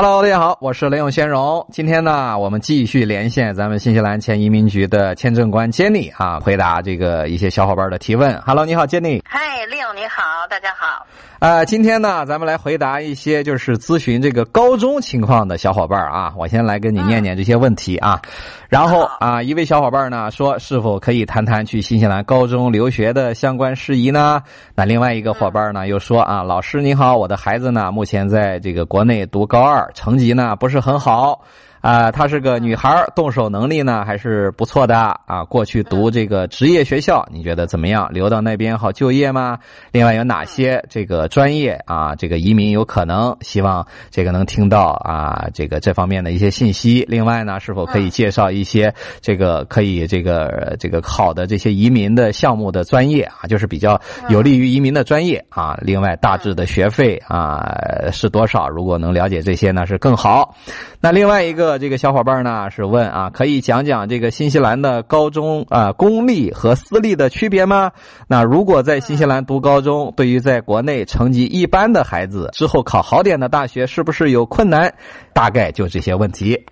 Hello，大家好，我是雷永先荣。今天呢，我们继续连线咱们新西兰前移民局的签证官 Jenny 啊，回答这个一些小伙伴的提问。Hello，你好，Jenny。嗨，雷永你好，大家好。呃，今天呢，咱们来回答一些就是咨询这个高中情况的小伙伴啊。我先来跟你念念这些问题啊。然后啊，一位小伙伴呢说，是否可以谈谈去新西兰高中留学的相关事宜呢？那另外一个伙伴呢又说啊，老师你好，我的孩子呢目前在这个国内读高二，成绩呢不是很好。啊，她是个女孩，动手能力呢还是不错的啊。过去读这个职业学校，你觉得怎么样？留到那边好就业吗？另外有哪些这个专业啊？这个移民有可能？希望这个能听到啊，这个这方面的一些信息。另外呢，是否可以介绍一些这个可以这个这个好的这些移民的项目的专业啊？就是比较有利于移民的专业啊。另外，大致的学费啊是多少？如果能了解这些呢，是更好。那另外一个。这个小伙伴呢是问啊，可以讲讲这个新西兰的高中啊公立和私立的区别吗？那如果在新西兰读高中，对于在国内成绩一般的孩子，之后考好点的大学，是不是有困难？大概就这些问题。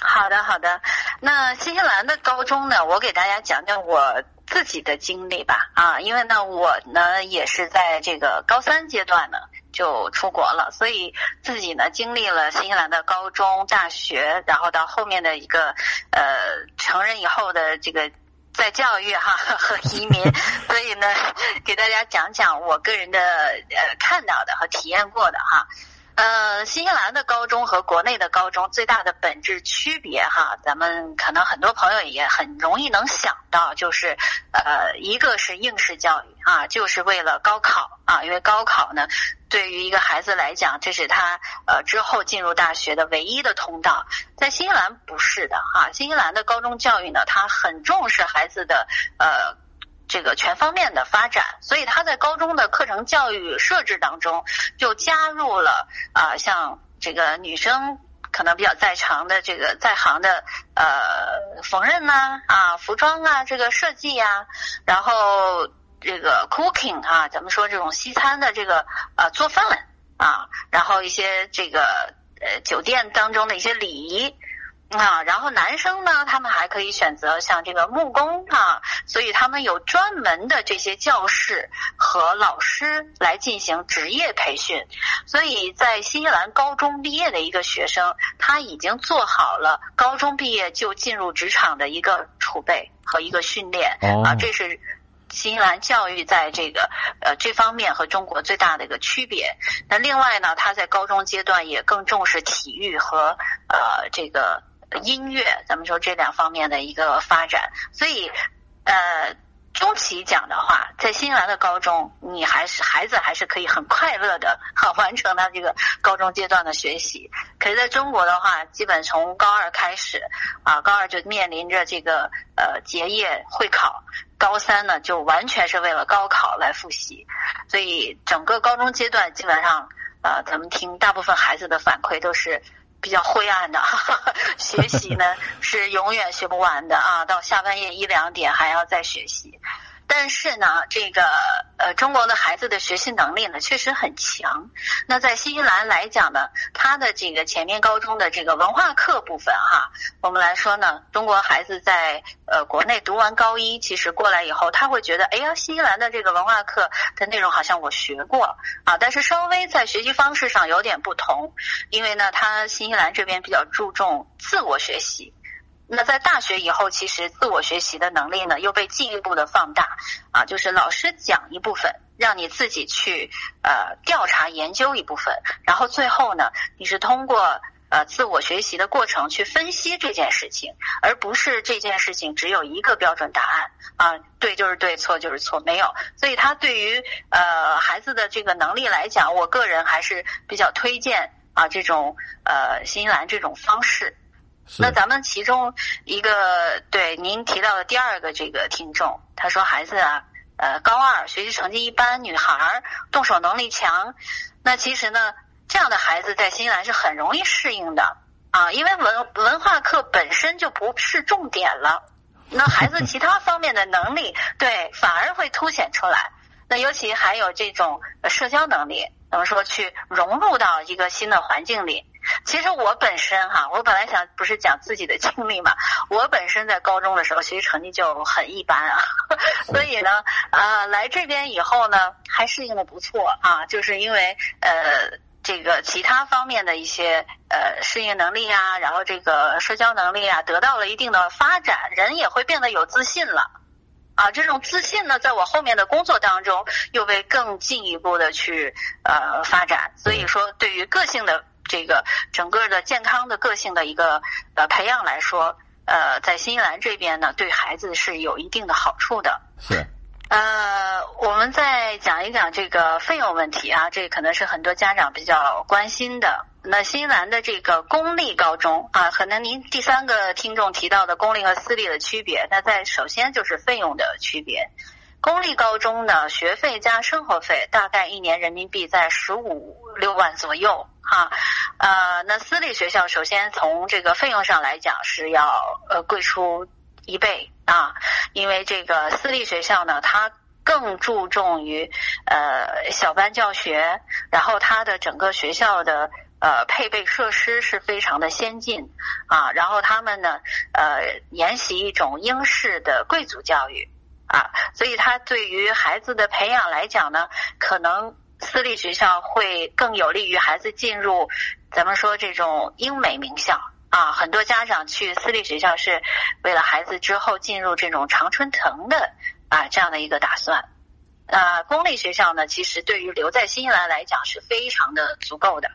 好的，好的。那新西兰的高中呢，我给大家讲讲我自己的经历吧。啊，因为呢，我呢也是在这个高三阶段呢。就出国了，所以自己呢经历了新西兰的高中、大学，然后到后面的一个呃成人以后的这个在教育哈 和移民，所以呢给大家讲讲我个人的呃看到的和体验过的哈。呃，新西兰的高中和国内的高中最大的本质区别哈，咱们可能很多朋友也很容易能想到，就是呃，一个是应试教育啊，就是为了高考啊，因为高考呢，对于一个孩子来讲，这是他呃之后进入大学的唯一的通道。在新西兰不是的哈，新西兰的高中教育呢，它很重视孩子的呃。这个全方面的发展，所以高中的课程教育设置当中就加入了啊，像这个女生可能比较在行的这个在行的呃缝纫呐啊服装啊这个设计呀，然后这个 cooking 啊，咱们说这种西餐的这个呃做饭啊，然后一些这个呃酒店当中的一些礼仪。啊，然后男生呢，他们还可以选择像这个木工啊，所以他们有专门的这些教室和老师来进行职业培训，所以在新西兰高中毕业的一个学生，他已经做好了高中毕业就进入职场的一个储备和一个训练啊，这是新西兰教育在这个呃这方面和中国最大的一个区别。那另外呢，他在高中阶段也更重视体育和呃这个。音乐，咱们说这两方面的一个发展，所以，呃，中期讲的话，在新西兰的高中，你还是孩子还是可以很快乐的哈完成他这个高中阶段的学习。可是在中国的话，基本从高二开始，啊，高二就面临着这个呃结业会考，高三呢就完全是为了高考来复习，所以整个高中阶段基本上，呃，咱们听大部分孩子的反馈都是。比较灰暗的，学习呢是永远学不完的啊！到下半夜一两点还要再学习。但是呢，这个呃，中国的孩子的学习能力呢确实很强。那在新西兰来讲呢，他的这个前面高中的这个文化课部分哈，我们来说呢，中国孩子在呃国内读完高一，其实过来以后，他会觉得，哎呀，新西兰的这个文化课的内容好像我学过啊，但是稍微在学习方式上有点不同，因为呢，他新西兰这边比较注重自我学习。那在大学以后，其实自我学习的能力呢又被进一步的放大啊，就是老师讲一部分，让你自己去呃调查研究一部分，然后最后呢，你是通过呃自我学习的过程去分析这件事情，而不是这件事情只有一个标准答案啊，对就是对，错就是错，没有。所以他对于呃孩子的这个能力来讲，我个人还是比较推荐啊这种呃新西兰这种方式。那咱们其中一个对您提到的第二个这个听众，他说孩子啊，呃，高二学习成绩一般，女孩儿动手能力强。那其实呢，这样的孩子在新西兰是很容易适应的啊，因为文文化课本身就不是重点了。那孩子其他方面的能力，对，反而会凸显出来。那尤其还有这种社交能力，怎么说去融入到一个新的环境里。其实我本身哈，我本来想不是讲自己的经历嘛，我本身在高中的时候学习成绩就很一般啊，所以呢，呃，来这边以后呢，还适应的不错啊，就是因为呃。这个其他方面的一些呃适应能力啊，然后这个社交能力啊，得到了一定的发展，人也会变得有自信了，啊，这种自信呢，在我后面的工作当中又被更进一步的去呃发展，所以说对于个性的这个整个的健康的个性的一个呃培养来说，呃，在新西兰这边呢，对孩子是有一定的好处的。是。呃，我们再讲一讲这个费用问题啊，这可能是很多家长比较关心的。那新西兰的这个公立高中啊，可能您第三个听众提到的公立和私立的区别，那在首先就是费用的区别。公立高中呢，学费加生活费大概一年人民币在十五六万左右哈。呃，那私立学校首先从这个费用上来讲是要呃贵出。一倍啊，因为这个私立学校呢，它更注重于呃小班教学，然后它的整个学校的呃配备设施是非常的先进啊，然后他们呢呃沿袭一种英式的贵族教育啊，所以它对于孩子的培养来讲呢，可能私立学校会更有利于孩子进入咱们说这种英美名校。啊，很多家长去私立学校是为了孩子之后进入这种常春藤的啊这样的一个打算。啊，公立学校呢，其实对于留在新西兰来讲是非常的足够的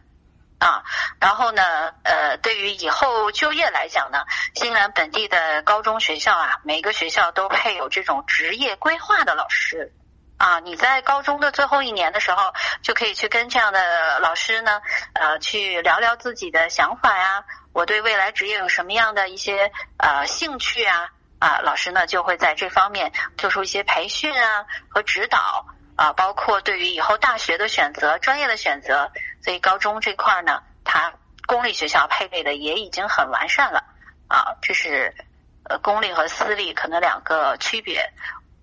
啊。然后呢，呃，对于以后就业来讲呢，新西兰本地的高中学校啊，每个学校都配有这种职业规划的老师。啊，你在高中的最后一年的时候，就可以去跟这样的老师呢，呃，去聊聊自己的想法呀。我对未来职业有什么样的一些呃兴趣啊？啊，老师呢就会在这方面做出一些培训啊和指导啊，包括对于以后大学的选择、专业的选择。所以高中这块呢，它公立学校配备的也已经很完善了啊。这是呃公立和私立可能两个区别。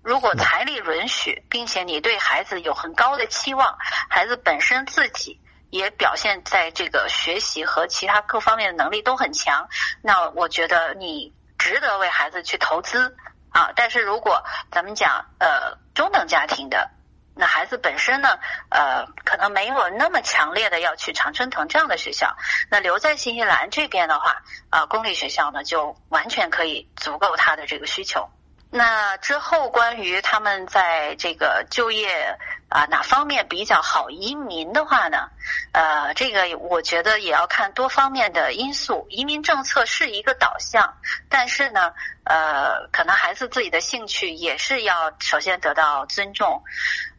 如果财力允许，并且你对孩子有很高的期望，孩子本身自己也表现在这个学习和其他各方面的能力都很强，那我觉得你值得为孩子去投资啊。但是如果咱们讲呃中等家庭的，那孩子本身呢呃可能没有那么强烈的要去常春藤这样的学校，那留在新西兰这边的话啊公立学校呢就完全可以足够他的这个需求。那之后，关于他们在这个就业啊哪方面比较好移民的话呢？呃，这个我觉得也要看多方面的因素。移民政策是一个导向，但是呢，呃，可能孩子自己的兴趣也是要首先得到尊重。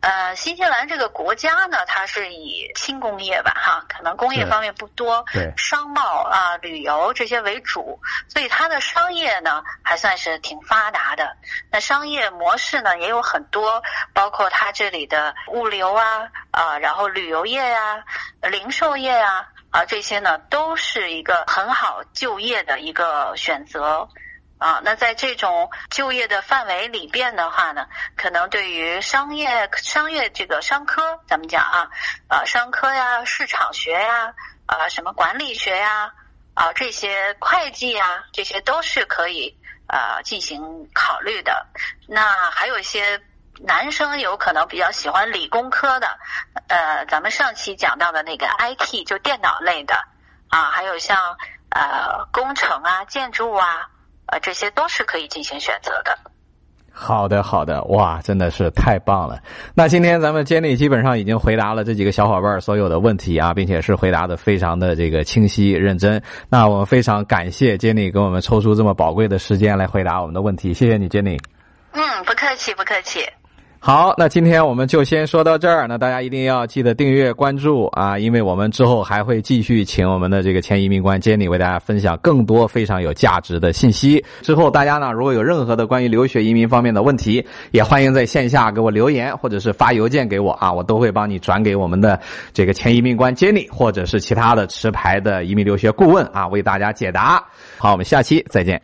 呃，新西兰这个国家呢，它是以轻工业吧，哈，可能工业方面不多，对，商贸啊、旅游这些为主，所以它的商业呢还算是挺发达的。那商业模式呢也有很多，包括它这里的物流啊，啊，然后旅游业呀、零售业呀，啊，这些呢都是一个很好就业的一个选择。啊，那在这种就业的范围里边的话呢，可能对于商业、商业这个商科，咱们讲啊，啊，商科呀、市场学呀、啊，什么管理学呀、啊，这些会计呀，这些都是可以啊进行考虑的。那还有一些男生有可能比较喜欢理工科的，呃，咱们上期讲到的那个 IT 就电脑类的啊，还有像呃工程啊、建筑啊。啊，这些都是可以进行选择的。好的，好的，哇，真的是太棒了。那今天咱们监理基本上已经回答了这几个小伙伴所有的问题啊，并且是回答的非常的这个清晰认真。那我们非常感谢监理给我们抽出这么宝贵的时间来回答我们的问题，谢谢你，监理。嗯，不客气，不客气。好，那今天我们就先说到这儿。那大家一定要记得订阅关注啊，因为我们之后还会继续请我们的这个前移民官 Jenny 为大家分享更多非常有价值的信息。之后大家呢，如果有任何的关于留学移民方面的问题，也欢迎在线下给我留言，或者是发邮件给我啊，我都会帮你转给我们的这个前移民官 Jenny，或者是其他的持牌的移民留学顾问啊，为大家解答。好，我们下期再见。